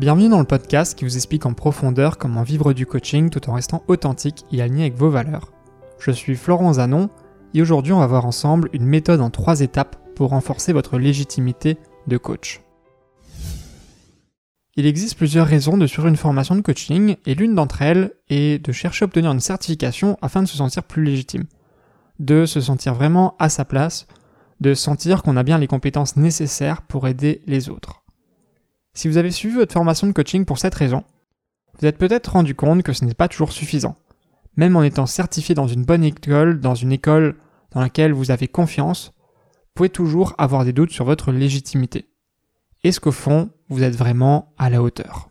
Bienvenue dans le podcast qui vous explique en profondeur comment vivre du coaching tout en restant authentique et aligné avec vos valeurs. Je suis Florent Zanon et aujourd'hui on va voir ensemble une méthode en trois étapes pour renforcer votre légitimité de coach. Il existe plusieurs raisons de suivre une formation de coaching et l'une d'entre elles est de chercher à obtenir une certification afin de se sentir plus légitime, de se sentir vraiment à sa place, de sentir qu'on a bien les compétences nécessaires pour aider les autres. Si vous avez suivi votre formation de coaching pour cette raison, vous êtes peut-être rendu compte que ce n'est pas toujours suffisant. Même en étant certifié dans une bonne école, dans une école dans laquelle vous avez confiance, vous pouvez toujours avoir des doutes sur votre légitimité. Est-ce qu'au fond, vous êtes vraiment à la hauteur?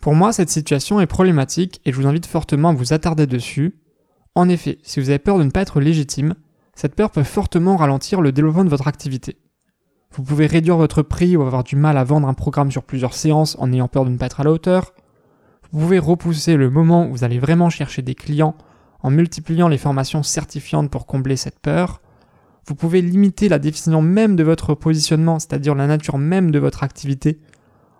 Pour moi, cette situation est problématique et je vous invite fortement à vous attarder dessus. En effet, si vous avez peur de ne pas être légitime, cette peur peut fortement ralentir le développement de votre activité. Vous pouvez réduire votre prix ou avoir du mal à vendre un programme sur plusieurs séances en ayant peur de ne pas être à la hauteur. Vous pouvez repousser le moment où vous allez vraiment chercher des clients en multipliant les formations certifiantes pour combler cette peur. Vous pouvez limiter la définition même de votre positionnement, c'est-à-dire la nature même de votre activité,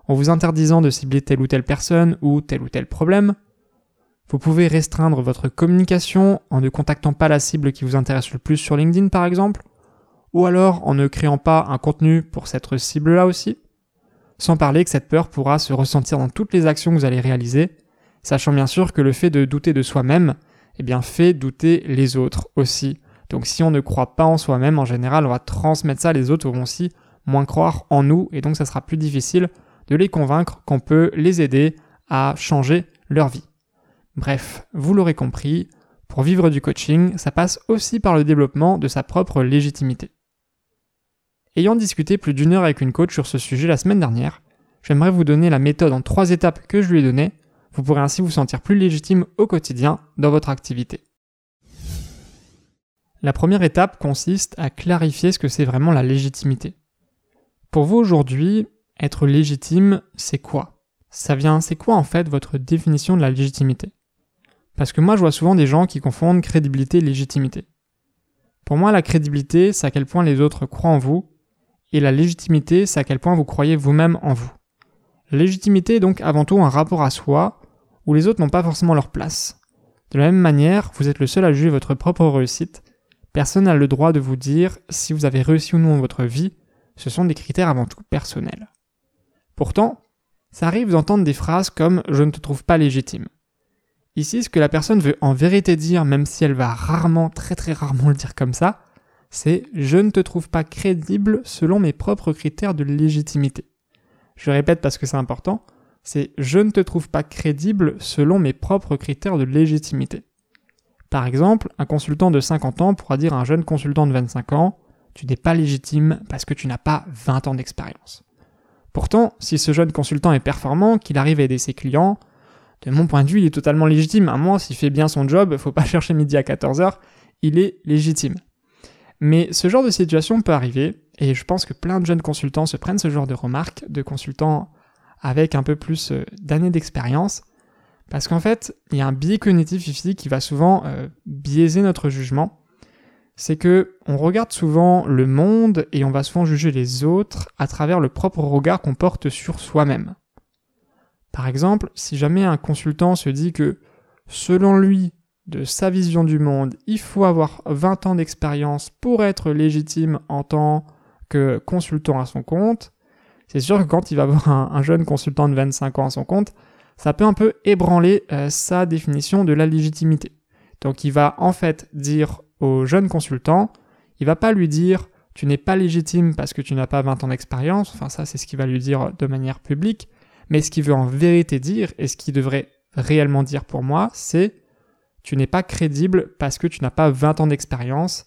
en vous interdisant de cibler telle ou telle personne ou tel ou tel problème. Vous pouvez restreindre votre communication en ne contactant pas la cible qui vous intéresse le plus sur LinkedIn par exemple ou alors en ne créant pas un contenu pour cette cible-là aussi. Sans parler que cette peur pourra se ressentir dans toutes les actions que vous allez réaliser, sachant bien sûr que le fait de douter de soi-même, eh bien fait douter les autres aussi. Donc si on ne croit pas en soi-même, en général, on va transmettre ça, les autres vont aussi moins croire en nous, et donc ça sera plus difficile de les convaincre qu'on peut les aider à changer leur vie. Bref, vous l'aurez compris, pour vivre du coaching, ça passe aussi par le développement de sa propre légitimité. Ayant discuté plus d'une heure avec une coach sur ce sujet la semaine dernière, j'aimerais vous donner la méthode en trois étapes que je lui ai donnée. Vous pourrez ainsi vous sentir plus légitime au quotidien dans votre activité. La première étape consiste à clarifier ce que c'est vraiment la légitimité. Pour vous aujourd'hui, être légitime, c'est quoi? Ça vient, c'est quoi en fait votre définition de la légitimité? Parce que moi je vois souvent des gens qui confondent crédibilité et légitimité. Pour moi, la crédibilité, c'est à quel point les autres croient en vous et la légitimité, c'est à quel point vous croyez vous-même en vous. Légitimité est donc avant tout un rapport à soi, où les autres n'ont pas forcément leur place. De la même manière, vous êtes le seul à juger votre propre réussite. Personne n'a le droit de vous dire si vous avez réussi ou non votre vie. Ce sont des critères avant tout personnels. Pourtant, ça arrive d'entendre des phrases comme je ne te trouve pas légitime. Ici, ce que la personne veut en vérité dire, même si elle va rarement, très très rarement le dire comme ça, c'est je ne te trouve pas crédible selon mes propres critères de légitimité. Je répète parce que c'est important, c'est je ne te trouve pas crédible selon mes propres critères de légitimité. Par exemple, un consultant de 50 ans pourra dire à un jeune consultant de 25 ans Tu n'es pas légitime parce que tu n'as pas 20 ans d'expérience. Pourtant, si ce jeune consultant est performant, qu'il arrive à aider ses clients, de mon point de vue, il est totalement légitime. À moins, s'il fait bien son job, faut pas chercher midi à 14h, il est légitime. Mais ce genre de situation peut arriver, et je pense que plein de jeunes consultants se prennent ce genre de remarques, de consultants avec un peu plus euh, d'années d'expérience, parce qu'en fait, il y a un biais cognitif ici qui va souvent euh, biaiser notre jugement. C'est que on regarde souvent le monde et on va souvent juger les autres à travers le propre regard qu'on porte sur soi-même. Par exemple, si jamais un consultant se dit que selon lui, de sa vision du monde, il faut avoir 20 ans d'expérience pour être légitime en tant que consultant à son compte, c'est sûr que quand il va avoir un, jeune consultant de 25 ans à son compte, ça peut un peu ébranler euh, sa définition de la légitimité. Donc il va en fait dire au jeune consultant, il va pas lui dire tu n'es pas légitime parce que tu n'as pas 20 ans d'expérience, enfin ça c'est ce qu'il va lui dire de manière publique, mais ce qu'il veut en vérité dire et ce qu'il devrait réellement dire pour moi, c'est tu n'es pas crédible parce que tu n'as pas 20 ans d'expérience.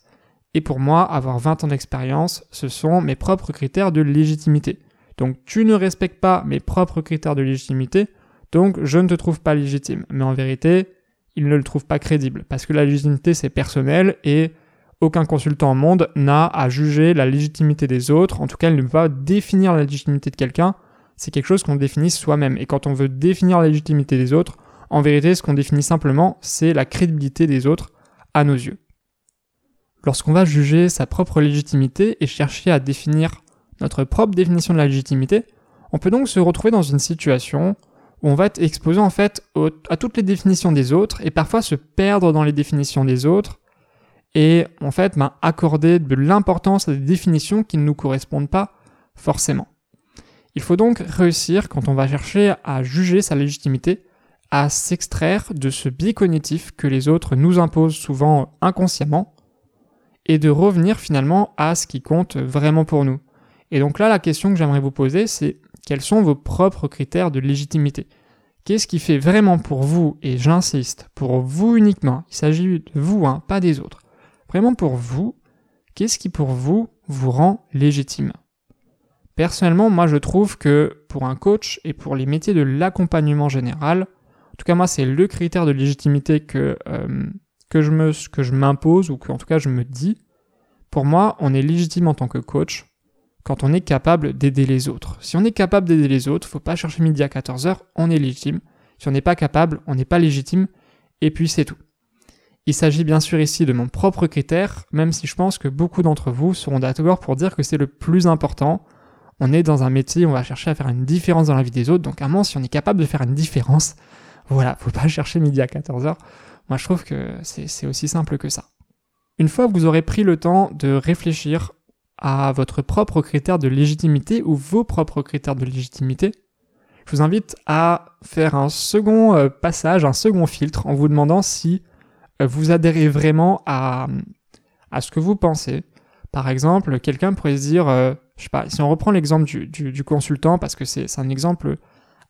Et pour moi, avoir 20 ans d'expérience, ce sont mes propres critères de légitimité. Donc tu ne respectes pas mes propres critères de légitimité, donc je ne te trouve pas légitime. Mais en vérité, il ne le trouve pas crédible, parce que la légitimité c'est personnel et aucun consultant au monde n'a à juger la légitimité des autres, en tout cas il ne peut pas définir la légitimité de quelqu'un, c'est quelque chose qu'on définit soi-même. Et quand on veut définir la légitimité des autres, en vérité, ce qu'on définit simplement, c'est la crédibilité des autres à nos yeux. Lorsqu'on va juger sa propre légitimité et chercher à définir notre propre définition de la légitimité, On peut donc se retrouver dans une situation où on va être exposé en fait à toutes les définitions des autres et parfois se perdre dans les définitions des autres et en fait ben, accorder de l'importance à des définitions qui ne nous correspondent pas forcément. Il faut donc réussir, quand on va chercher à juger sa légitimité, à s'extraire de ce biais cognitif que les autres nous imposent souvent inconsciemment, et de revenir finalement à ce qui compte vraiment pour nous. Et donc là, la question que j'aimerais vous poser, c'est quels sont vos propres critères de légitimité? Qu'est-ce qui fait vraiment pour vous, et j'insiste, pour vous uniquement, il s'agit de vous, hein, pas des autres, vraiment pour vous, qu'est-ce qui pour vous vous rend légitime? Personnellement, moi je trouve que pour un coach et pour les métiers de l'accompagnement général, en tout cas moi c'est le critère de légitimité que, euh, que je me que je m'impose ou que en tout cas je me dis, pour moi on est légitime en tant que coach quand on est capable d'aider les autres. Si on est capable d'aider les autres, faut pas chercher midi à 14h, on est légitime. Si on n'est pas capable, on n'est pas légitime, et puis c'est tout. Il s'agit bien sûr ici de mon propre critère, même si je pense que beaucoup d'entre vous seront d'accord pour dire que c'est le plus important, on est dans un métier, on va chercher à faire une différence dans la vie des autres. Donc, à un si on est capable de faire une différence, voilà, faut pas chercher midi à 14h. Moi, je trouve que c'est aussi simple que ça. Une fois que vous aurez pris le temps de réfléchir à votre propre critère de légitimité ou vos propres critères de légitimité, je vous invite à faire un second euh, passage, un second filtre en vous demandant si euh, vous adhérez vraiment à, ce que vous pensez. Par exemple, quelqu'un pourrait se dire, euh, je sais pas, si on reprend l'exemple du, consultant, parce que c'est un exemple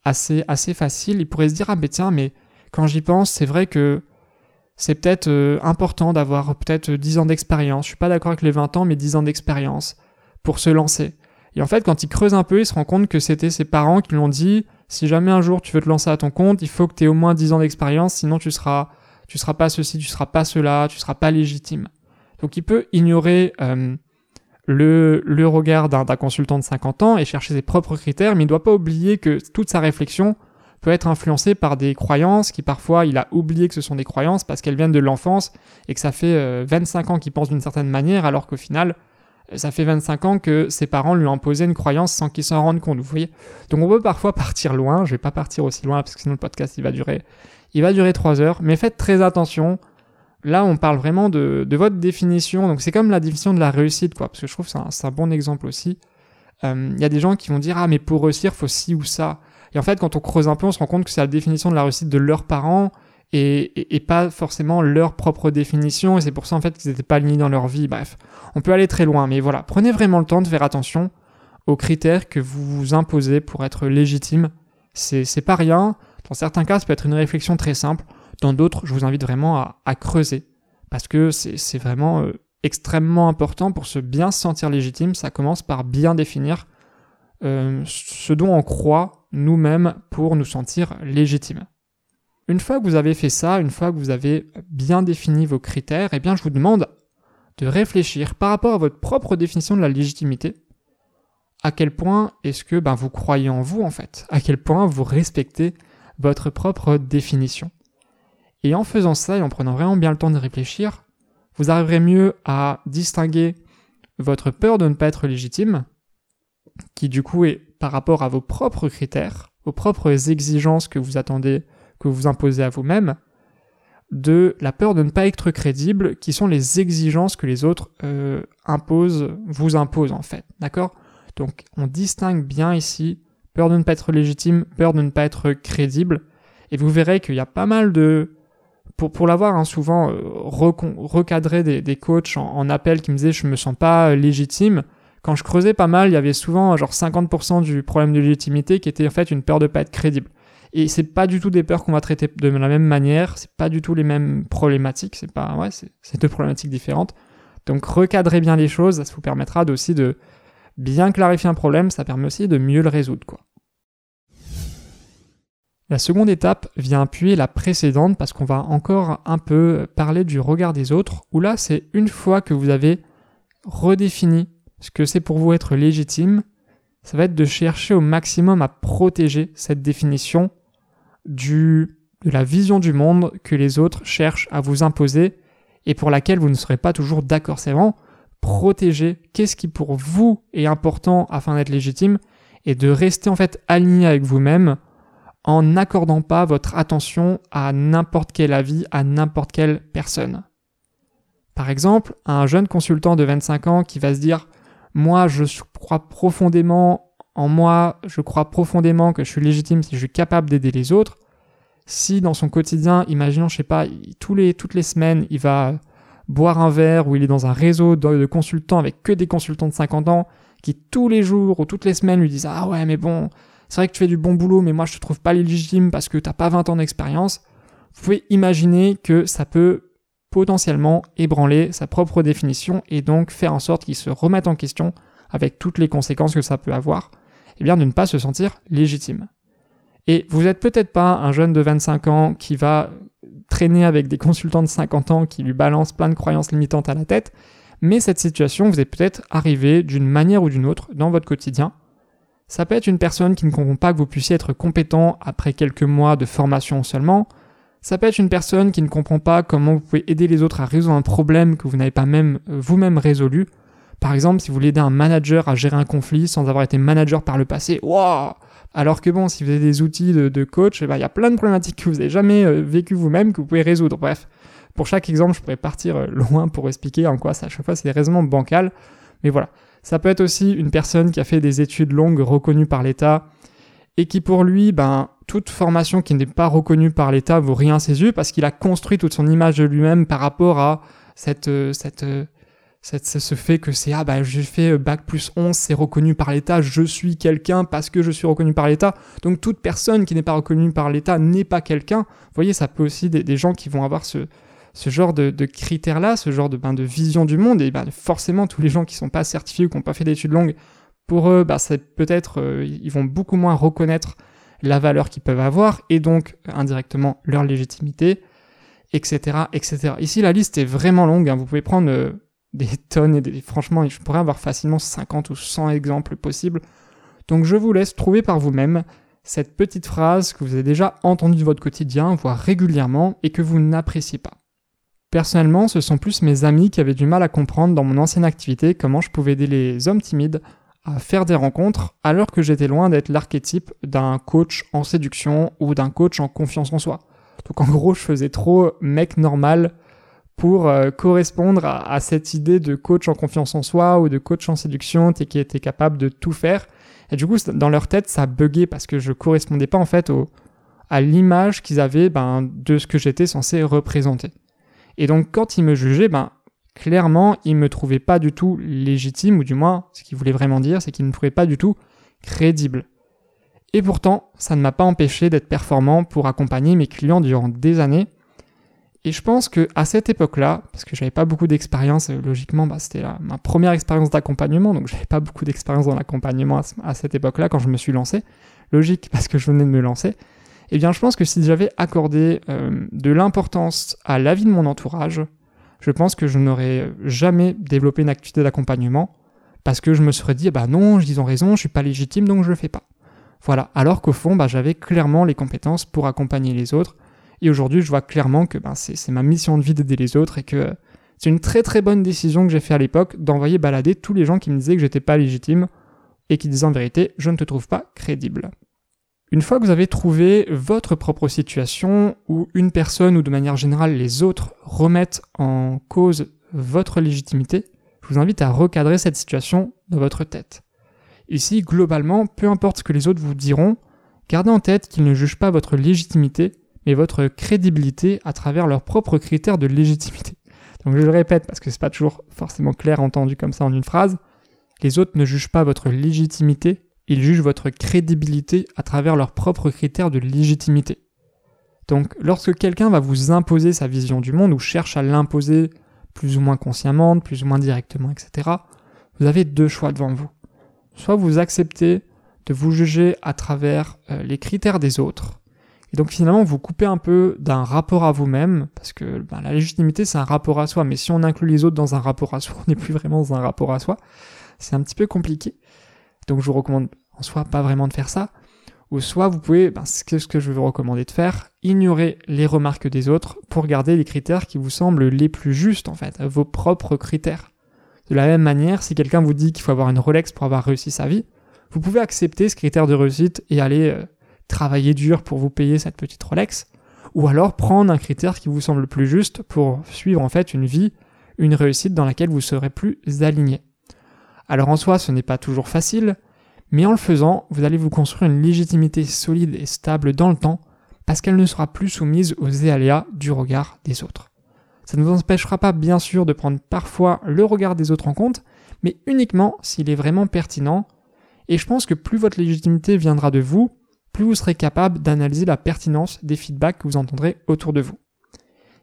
assez, assez facile, il pourrait se dire, ah ben tiens, mais quand j'y pense, c'est vrai que c'est peut-être euh, important d'avoir peut-être 10 ans d'expérience. Je suis pas d'accord avec les 20 ans, mais 10 ans d'expérience pour se lancer. Et en fait, quand il creuse un peu, il se rend compte que c'était ses parents qui lui ont dit, si jamais un jour tu veux te lancer à ton compte, il faut que tu aies au moins 10 ans d'expérience, sinon tu seras, tu seras pas ceci, tu seras pas cela, tu seras pas légitime. Donc il peut ignorer euh, le, le regard d'un consultant de 50 ans et chercher ses propres critères, mais il ne doit pas oublier que toute sa réflexion peut être influencée par des croyances qui parfois il a oublié que ce sont des croyances parce qu'elles viennent de l'enfance et que ça fait 25 euh, ans qu'il pense d'une certaine manière alors qu'au final ça fait 25 ans que ses parents lui ont imposé une croyance sans qu'il s'en rende compte, vous voyez. Donc on peut parfois partir loin, je vais pas partir aussi loin parce que sinon le podcast il va durer il va durer 3 heures, mais faites très attention Là, on parle vraiment de, votre définition. Donc, c'est comme la définition de la réussite, quoi. Parce que je trouve que c'est un, bon exemple aussi. Il euh, y a des gens qui vont dire Ah, mais pour réussir, faut ci ou ça. Et en fait, quand on creuse un peu, on se rend compte que c'est la définition de la réussite de leurs parents et, pas forcément leur propre définition. Et c'est pour ça, en fait, qu'ils n'étaient pas alignés dans leur vie. Bref, on peut aller très loin. Mais voilà, prenez vraiment le temps de faire attention aux critères que vous vous imposez pour être légitime. C'est pas rien. Dans certains cas, ça peut être une réflexion très simple. Dans d'autres, je vous invite vraiment à, creuser, parce que c'est vraiment euh, extrêmement important pour se bien sentir légitime. Ça commence par bien définir euh, ce dont on croit nous-mêmes pour nous sentir légitimes. Une fois que vous avez fait ça, une fois que vous avez bien défini vos critères, eh bien je vous demande de réfléchir par rapport à votre propre définition de la légitimité. À quel point est-ce que ben, vous croyez en vous en fait? À quel point vous respectez votre propre définition? Et en faisant ça et en prenant vraiment bien le temps de réfléchir, vous arriverez mieux à distinguer votre peur de ne pas être légitime, qui du coup est par rapport à vos propres critères, vos propres exigences que vous attendez, que vous imposez à vous-même, de la peur de ne pas être crédible, qui sont les exigences que les autres euh, imposent, vous imposent en fait. D'accord? Donc on distingue bien ici peur de ne pas être légitime, peur de ne pas être crédible, et vous verrez qu'il y a pas mal de pour, pour l'avoir hein, souvent euh, recadré des, des coachs en, appel qui me disaient je me sens pas euh, légitime. Quand je creusais pas mal, il y avait souvent genre 50% du problème de légitimité qui était en fait une peur de pas être crédible. Et c'est pas du tout des peurs qu'on va traiter de la même manière, c'est pas du tout les mêmes problématiques, c'est pas ouais, c'est deux problématiques différentes. Donc recadrer bien les choses, ça vous permettra aussi de bien clarifier un problème, ça permet aussi de mieux le résoudre quoi. La seconde étape vient appuyer la précédente parce qu'on va encore un peu parler du regard des autres, où là c'est une fois que vous avez redéfini ce que c'est pour vous être légitime, ça va être de chercher au maximum à protéger cette définition du, de la vision du monde que les autres cherchent à vous imposer et pour laquelle vous ne serez pas toujours d'accord. C'est vraiment protéger qu'est-ce qui pour vous est important afin d'être légitime et de rester en fait aligné avec vous-même en n'accordant pas votre attention à n'importe quel avis, à n'importe quelle personne. Par exemple, un jeune consultant de 25 ans qui va se dire Moi, je crois profondément en moi, je crois profondément que je suis légitime si je suis capable d'aider les autres. Si dans son quotidien, imaginons, je sais pas, toutes les semaines, il va boire un verre ou il est dans un réseau de consultants avec que des consultants de 50 ans qui tous les jours ou toutes les semaines lui disent Ah ouais, mais bon, c'est vrai que tu fais du bon boulot, mais moi je te trouve pas légitime parce que t'as pas 20 ans d'expérience. Vous pouvez imaginer que ça peut potentiellement ébranler sa propre définition et donc faire en sorte qu'il se remette en question avec toutes les conséquences que ça peut avoir, et eh bien de ne pas se sentir légitime. Et vous n'êtes peut-être pas un jeune de 25 ans qui va traîner avec des consultants de 50 ans qui lui balancent plein de croyances limitantes à la tête, mais cette situation vous est peut-être arrivée d'une manière ou d'une autre dans votre quotidien. Ça peut être une personne qui ne comprend pas que vous puissiez être compétent après quelques mois de formation seulement. Ça peut être une personne qui ne comprend pas comment vous pouvez aider les autres à résoudre un problème que vous n'avez pas même euh, vous-même résolu. Par exemple, si vous voulez aider un manager à gérer un conflit sans avoir été manager par le passé, waouh Alors que bon, si vous avez des outils de, coach, eh ben, il y a plein de problématiques que vous n'avez jamais euh, vécues vous-même que vous pouvez résoudre. Bref, pour chaque exemple, je pourrais partir euh, loin pour expliquer en quoi ça, à chaque fois, c'est des raisonnements bancals. Mais voilà. Ça peut être aussi une personne qui a fait des études longues reconnues par l'État et qui pour lui, ben, toute formation qui n'est pas reconnue par l'État vaut rien à ses yeux parce qu'il a construit toute son image de lui-même par rapport à cette, euh, cette, euh, cette, ce fait que c'est ah bah j'ai fait bac plus 11, c'est reconnu par l'État, je suis quelqu'un parce que je suis reconnu par l'État. Donc toute personne qui n'est pas reconnue par l'État n'est pas quelqu'un. Vous voyez, ça peut aussi des gens qui vont avoir ce, ce genre de, critères-là, ce genre de, ben, de vision du monde, et ben, forcément tous les gens qui sont pas certifiés ou qui n'ont pas fait d'études longues, pour eux, ben, c'est peut-être, euh, ils vont beaucoup moins reconnaître la valeur qu'ils peuvent avoir, et donc indirectement leur légitimité, etc., etc. Ici, la liste est vraiment longue, hein. vous pouvez prendre euh, des tonnes, et des, franchement, je pourrais avoir facilement 50 ou 100 exemples possibles. Donc je vous laisse trouver par vous-même cette petite phrase que vous avez déjà entendue de votre quotidien, voire régulièrement, et que vous n'appréciez pas. Personnellement, ce sont plus mes amis qui avaient du mal à comprendre dans mon ancienne activité comment je pouvais aider les hommes timides à faire des rencontres alors que j'étais loin d'être l'archétype d'un coach en séduction ou d'un coach en confiance en soi. Donc en gros, je faisais trop mec normal pour euh, correspondre à, cette idée de coach en confiance en soi ou de coach en séduction qui était capable de tout faire. Et du coup, dans leur tête, ça buguait parce que je correspondais pas en fait à l'image qu'ils avaient ben, de ce que j'étais censé représenter. Et donc quand il me jugeait, ben clairement, il me trouvait pas du tout légitime, ou du moins, ce qu'il voulait vraiment dire, c'est qu'il me trouvait pas du tout crédible. Et pourtant, ça ne m'a pas empêché d'être performant pour accompagner mes clients durant des années. Et je pense que à cette époque-là, parce que j'avais pas beaucoup d'expérience, euh, logiquement, bah, c'était ma première expérience d'accompagnement, donc j'avais pas beaucoup d'expérience dans l'accompagnement à, cette époque-là quand je me suis lancé. Logique, parce que je venais de me lancer eh bien je pense que si j'avais accordé euh, de l'importance à l'avis de mon entourage, je pense que je n'aurais jamais développé une activité d'accompagnement parce que je me serais dit, bah non, ils ont raison, je suis pas légitime, donc je le fais pas. Voilà. Alors qu'au fond, bah, j'avais clairement les compétences pour accompagner les autres. Et aujourd'hui, je vois clairement que bah, c'est ma mission de vie d'aider les autres et que c'est une très très bonne décision que j'ai fait à l'époque d'envoyer balader tous les gens qui me disaient que j'étais pas légitime et qui disaient en vérité, je ne te trouve pas crédible. Une fois que vous avez trouvé votre propre situation, où une personne ou de manière générale les autres remettent en cause votre légitimité, je vous invite à recadrer cette situation dans votre tête. Ici, globalement, peu importe ce que les autres vous diront, gardez en tête qu'ils ne jugent pas votre légitimité, mais votre crédibilité à travers leurs propres critères de légitimité. Donc je le répète parce que c'est pas toujours forcément clair entendu comme ça en une phrase. Les autres ne jugent pas votre légitimité, ils jugent votre crédibilité à travers leurs propres critères de légitimité. Donc lorsque quelqu'un va vous imposer sa vision du monde ou cherche à l'imposer plus ou moins consciemment, plus ou moins directement, etc., vous avez deux choix devant vous. Soit vous acceptez de vous juger à travers euh, les critères des autres, et donc finalement vous coupez un peu d'un rapport à vous-même, parce que ben, la légitimité c'est un rapport à soi, mais si on inclut les autres dans un rapport à soi, on n'est plus vraiment dans un rapport à soi, c'est un petit peu compliqué. Donc je vous recommande en soi pas vraiment de faire ça. Ou soit vous pouvez, ben, ce que je vais vous recommander de faire, ignorer les remarques des autres pour garder les critères qui vous semblent les plus justes en fait, vos propres critères. De la même manière, si quelqu'un vous dit qu'il faut avoir une Rolex pour avoir réussi sa vie, vous pouvez accepter ce critère de réussite et aller euh, travailler dur pour vous payer cette petite Rolex, ou alors prendre un critère qui vous semble plus juste pour suivre en fait une vie, une réussite dans laquelle vous serez plus aligné. Alors en soi, ce n'est pas toujours facile, mais en le faisant, vous allez vous construire une légitimité solide et stable dans le temps, parce qu'elle ne sera plus soumise aux aléas du regard des autres. Ça ne vous empêchera pas bien sûr de prendre parfois le regard des autres en compte, mais uniquement s'il est vraiment pertinent, et je pense que plus votre légitimité viendra de vous, plus vous serez capable d'analyser la pertinence des feedbacks que vous entendrez autour de vous.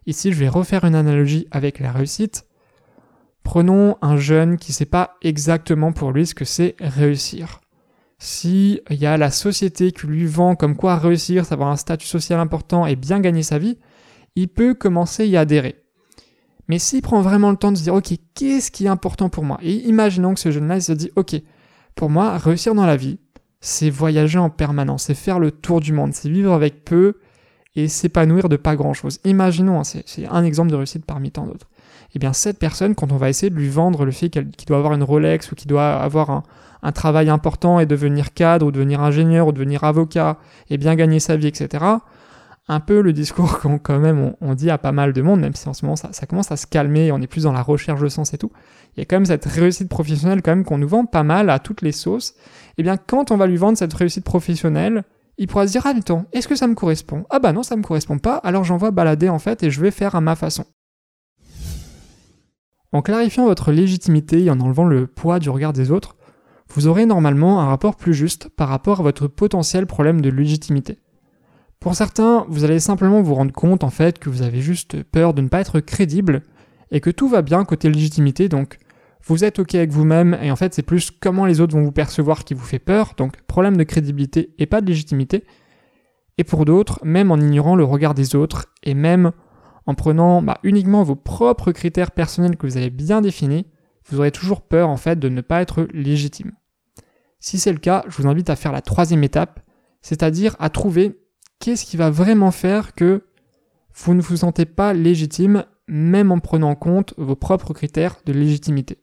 Ici, je vais refaire une analogie avec la réussite. Prenons un jeune qui ne sait pas exactement pour lui ce que c'est réussir. Si il y a la société qui lui vend comme quoi réussir, savoir un statut social important et bien gagner sa vie, il peut commencer à y adhérer. Mais s'il prend vraiment le temps de se dire, ok, qu'est-ce qui est important pour moi? Et imaginons que ce jeune-là, se dit, ok, pour moi, réussir dans la vie, c'est voyager en permanence, c'est faire le tour du monde, c'est vivre avec peu et s'épanouir de pas grand-chose. Imaginons, hein, c'est un exemple de réussite parmi tant d'autres. Eh bien, cette personne, quand on va essayer de lui vendre le fait qu'il doit avoir une Rolex ou qu'il doit avoir un, un travail important et devenir cadre ou devenir ingénieur ou devenir avocat et bien gagner sa vie, etc. Un peu le discours qu'on quand même on, dit à pas mal de monde, même si en ce moment ça, commence à se calmer et on est plus dans la recherche de sens et tout. Il y a quand même cette réussite professionnelle quand même qu'on nous vend pas mal à toutes les sauces. Eh bien quand on va lui vendre cette réussite professionnelle, il pourra se dire ah attends, est-ce que ça me correspond? Ah bah non ça me correspond pas, alors j'envoie balader en fait et je vais faire à ma façon. En clarifiant votre légitimité et en enlevant le poids du regard des autres, vous aurez normalement un rapport plus juste par rapport à votre potentiel problème de légitimité. Pour certains, vous allez simplement vous rendre compte en fait que vous avez juste peur de ne pas être crédible et que tout va bien côté légitimité, donc vous êtes ok avec vous-même et en fait c'est plus comment les autres vont vous percevoir qui vous fait peur, donc problème de crédibilité et pas de légitimité. Et pour d'autres, même en ignorant le regard des autres et même en prenant bah, uniquement vos propres critères personnels que vous avez bien définis, vous aurez toujours peur en fait de ne pas être légitime. Si c'est le cas, je vous invite à faire la troisième étape, c'est-à-dire à trouver qu'est-ce qui va vraiment faire que vous ne vous sentez pas légitime, même en prenant en compte vos propres critères de légitimité.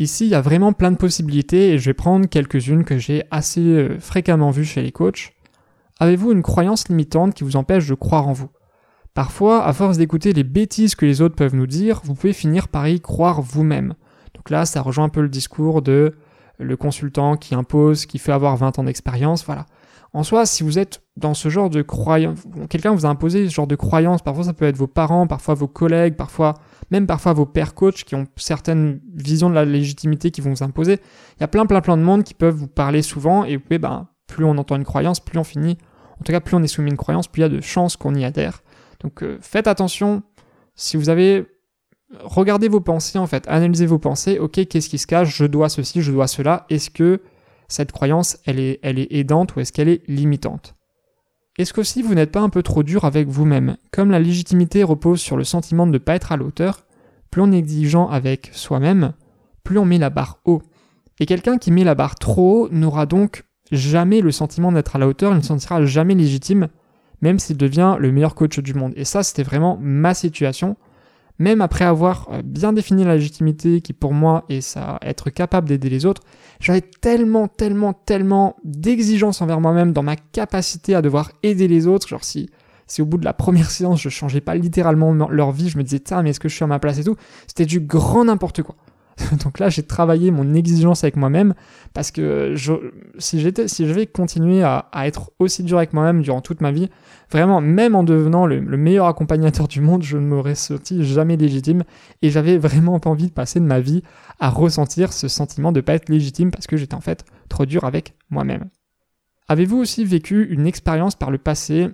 Ici, il y a vraiment plein de possibilités et je vais prendre quelques-unes que j'ai assez euh, fréquemment vues chez les coachs. Avez-vous une croyance limitante qui vous empêche de croire en vous? Parfois, à force d'écouter les bêtises que les autres peuvent nous dire, vous pouvez finir par y croire vous-même. Donc là, ça rejoint un peu le discours de le consultant qui impose, qui fait avoir 20 ans d'expérience, voilà. En soi, si vous êtes dans ce genre de croyance, quelqu'un vous a imposé ce genre de croyance, parfois ça peut être vos parents, parfois vos collègues, parfois même parfois vos pères coachs qui ont certaines visions de la légitimité qui vont vous imposer. Il y a plein plein plein de monde qui peuvent vous parler souvent et vous pouvez, ben, plus on entend une croyance, plus on finit, en tout cas plus on est soumis à une croyance, plus il y a de chances qu'on y adhère. Donc euh, faites attention, si vous avez regardez vos pensées en fait, analysez vos pensées, ok, qu'est-ce qui se cache, je dois ceci, je dois cela, est-ce que cette croyance, elle est, aidante ou est-ce qu'elle est limitante? Est-ce qu'aussi vous n'êtes pas un peu trop dur avec vous-même? Comme la légitimité repose sur le sentiment de ne pas être à l'auteur, plus on est exigeant avec soi-même, plus on met la barre haut. Et quelqu'un qui met la barre trop haut n'aura donc jamais le sentiment d'être à la hauteur, il ne se sentira jamais légitime, même s'il devient le meilleur coach du monde. Et ça, c'était vraiment ma situation même après avoir euh, bien défini la légitimité qui pour moi est ça, être capable d'aider les autres, j'avais tellement, tellement, tellement d'exigences envers moi-même dans ma capacité à devoir aider les autres. Genre si, si au bout de la première séance je changeais pas littéralement leur vie, je me disais, tiens, mais est-ce que je suis à ma place et tout, c'était du grand n'importe quoi. Donc là, j'ai travaillé mon exigence avec moi-même parce que si j'étais, si je vais continuer à, être aussi dur avec moi-même durant toute ma vie, vraiment, même en devenant le, meilleur accompagnateur du monde, je ne m'aurais senti jamais légitime et j'avais vraiment pas envie de passer de ma vie à ressentir ce sentiment de pas être légitime parce que j'étais en fait trop dur avec moi-même. Avez-vous aussi vécu une expérience par le passé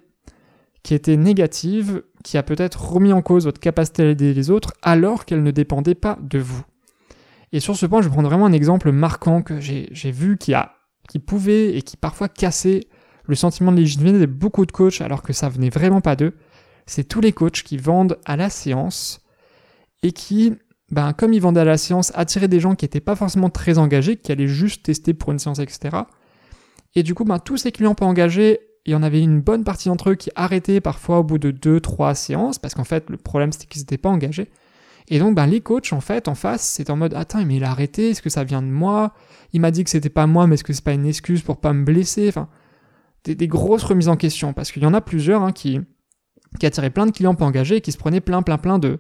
qui était négative, qui a peut-être remis en cause votre capacité à aider les autres alors qu'elle ne dépendait pas de vous? Et sur ce point, je vais prendre vraiment un exemple marquant que j'ai vu qui, a, qui pouvait et qui parfois cassait le sentiment de légitimité de beaucoup de coachs alors que ça venait vraiment pas d'eux. C'est tous les coachs qui vendent à la séance et qui, ben, comme ils vendaient à la séance, attiraient des gens qui n'étaient pas forcément très engagés, qui allaient juste tester pour une séance, etc. Et du coup, ben, tous ces clients pas engagés, il y en avait une bonne partie d'entre eux qui arrêtaient parfois au bout de 2-3 séances, parce qu'en fait, le problème c'était qu'ils n'étaient pas engagés. Et donc, ben, les coachs, en fait, en face, c'est en mode Attends, mais il a arrêté, est-ce que ça vient de moi? Il m'a dit que c'était pas moi, mais est-ce que c'est pas une excuse pour pas me blesser? Enfin, des, grosses remises en question, parce qu'il y en a plusieurs hein, qui, qui attiraient plein de clients pas engagés et qui se prenaient plein, plein, plein de,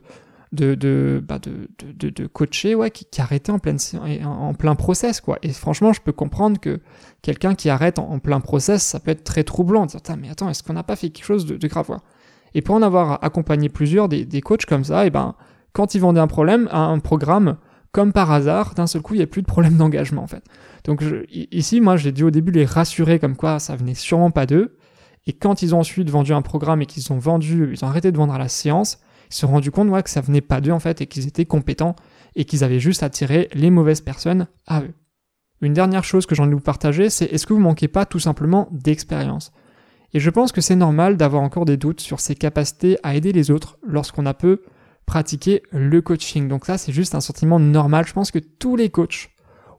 de, de, bah de, de, de, coacher, ouais, qui, qui arrêtait en, plein process, quoi. Et franchement, je peux comprendre que quelqu'un qui arrête en, plein process, ça peut être très troublant. Dire, mais attends, est-ce qu'on n'a pas fait quelque chose de, grave, Et pour en avoir accompagné plusieurs, des, des coachs comme ça, et ben, quand ils vendaient un problème, un programme, comme par hasard, d'un seul coup, il n'y a plus de problème d'engagement, en fait. Donc, ici, moi, j'ai dû au début les rassurer comme quoi ça venait sûrement pas d'eux. Et quand ils ont ensuite vendu un programme et qu'ils ont vendu, ils ont arrêté de vendre à la séance, ils se sont rendus compte que ça venait pas d'eux en fait et qu'ils étaient compétents et qu'ils avaient juste attiré les mauvaises personnes à eux. Une dernière chose que j'ai envie de vous partager, c'est est-ce que vous manquez pas tout simplement d'expérience? Et je pense que c'est normal d'avoir encore des doutes sur ses capacités à aider les autres lorsqu'on a peu pratiqué le coaching. Donc ça, c'est juste un sentiment normal. Je pense que tous les coachs,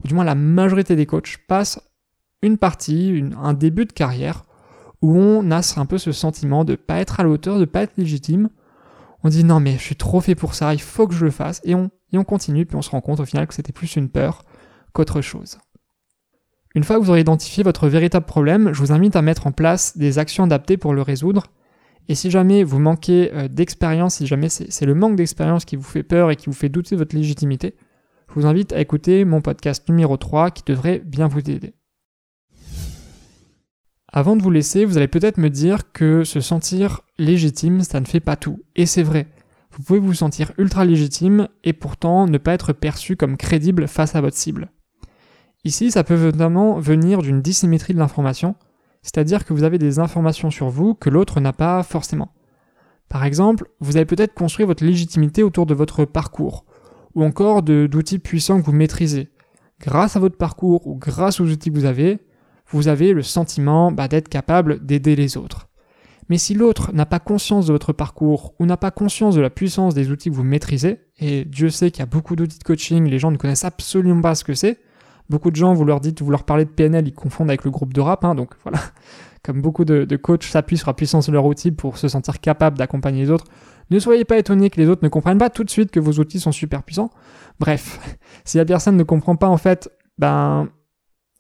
ou du moins la majorité des coachs, passent une partie, un début de carrière où on a un peu ce sentiment de pas être à la hauteur, de pas être légitime, on dit non mais je suis trop fait pour ça, il faut que je le fasse, et on, et on continue, puis on se rend compte au final que c'était plus une peur qu'autre chose. Une fois que vous aurez identifié votre véritable problème, je vous invite à mettre en place des actions adaptées pour le résoudre. Et si jamais vous manquez euh, d'expérience, si jamais c'est le manque d'expérience qui vous fait peur et qui vous fait douter de votre légitimité, je vous invite à écouter mon podcast numéro 3 qui devrait bien vous aider. Avant de vous laisser, vous allez peut-être me dire que se sentir légitime, ça ne fait pas tout. Et c'est vrai. Vous pouvez vous sentir ultra légitime et pourtant ne pas être perçu comme crédible face à votre cible. Ici, ça peut notamment venir d'une dissymétrie de l'information, c'est-à-dire que vous avez des informations sur vous que l'autre n'a pas forcément. Par exemple, vous avez peut-être construit votre légitimité autour de votre parcours, ou encore d'outils puissants que vous maîtrisez. Grâce à votre parcours ou grâce aux outils que vous avez, vous avez le sentiment bah, d'être capable d'aider les autres. Mais si l'autre n'a pas conscience de votre parcours ou n'a pas conscience de la puissance des outils que vous maîtrisez, et Dieu sait qu'il y a beaucoup d'outils de coaching, les gens ne connaissent absolument pas ce que c'est. Beaucoup de gens, vous leur dites, vous leur parlez de PNL, ils confondent avec le groupe de rap, hein, donc voilà. Comme beaucoup de, coachs s'appuient sur la puissance de leur outil pour se sentir capable d'accompagner les autres, ne soyez pas étonnés que les autres ne comprennent pas tout de suite que vos outils sont super puissants. Bref, si la personne ne comprend pas en fait, ben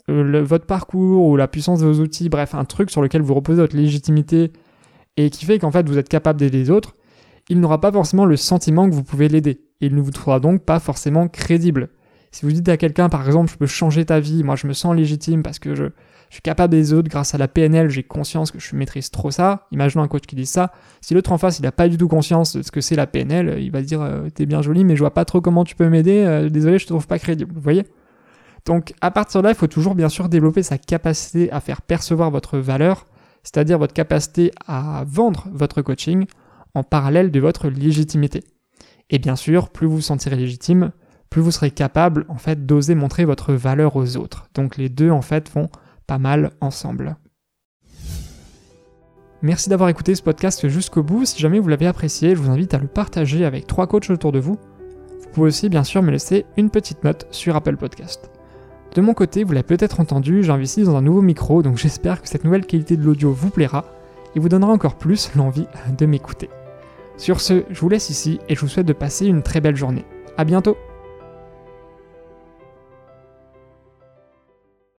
euh, votre parcours ou la puissance de vos outils, bref, un truc sur lequel vous reposez votre légitimité et qui fait qu'en fait vous êtes capable d'aider les autres, il n'aura pas forcément le sentiment que vous pouvez l'aider. Il ne vous trouvera donc pas forcément crédible. Si vous dites à quelqu'un, par exemple, je peux changer ta vie, moi je me sens légitime parce que je, suis capable des autres grâce à la PNL, j'ai conscience que je maîtrise trop ça. Imaginons un coach qui dit ça. Si l'autre en face, il n'a pas du tout conscience de ce que c'est la PNL, il va dire, euh, t'es bien joli, mais je vois pas trop comment tu peux m'aider, euh, désolé, je te trouve pas crédible. Vous voyez? Donc à partir de là, il faut toujours bien sûr développer sa capacité à faire percevoir votre valeur, c'est-à-dire votre capacité à vendre votre coaching en parallèle de votre légitimité. Et bien sûr, plus vous vous sentirez légitime, plus vous serez capable en fait d'oser montrer votre valeur aux autres. Donc les deux en fait vont pas mal ensemble. Merci d'avoir écouté ce podcast jusqu'au bout. Si jamais vous l'avez apprécié, je vous invite à le partager avec trois coachs autour de vous. Vous pouvez aussi bien sûr me laisser une petite note sur Apple Podcast. De mon côté, vous l'avez peut-être entendu, j'investis dans un nouveau micro, donc j'espère que cette nouvelle qualité de l'audio vous plaira et vous donnera encore plus l'envie de m'écouter. Sur ce, je vous laisse ici et je vous souhaite de passer une très belle journée. A bientôt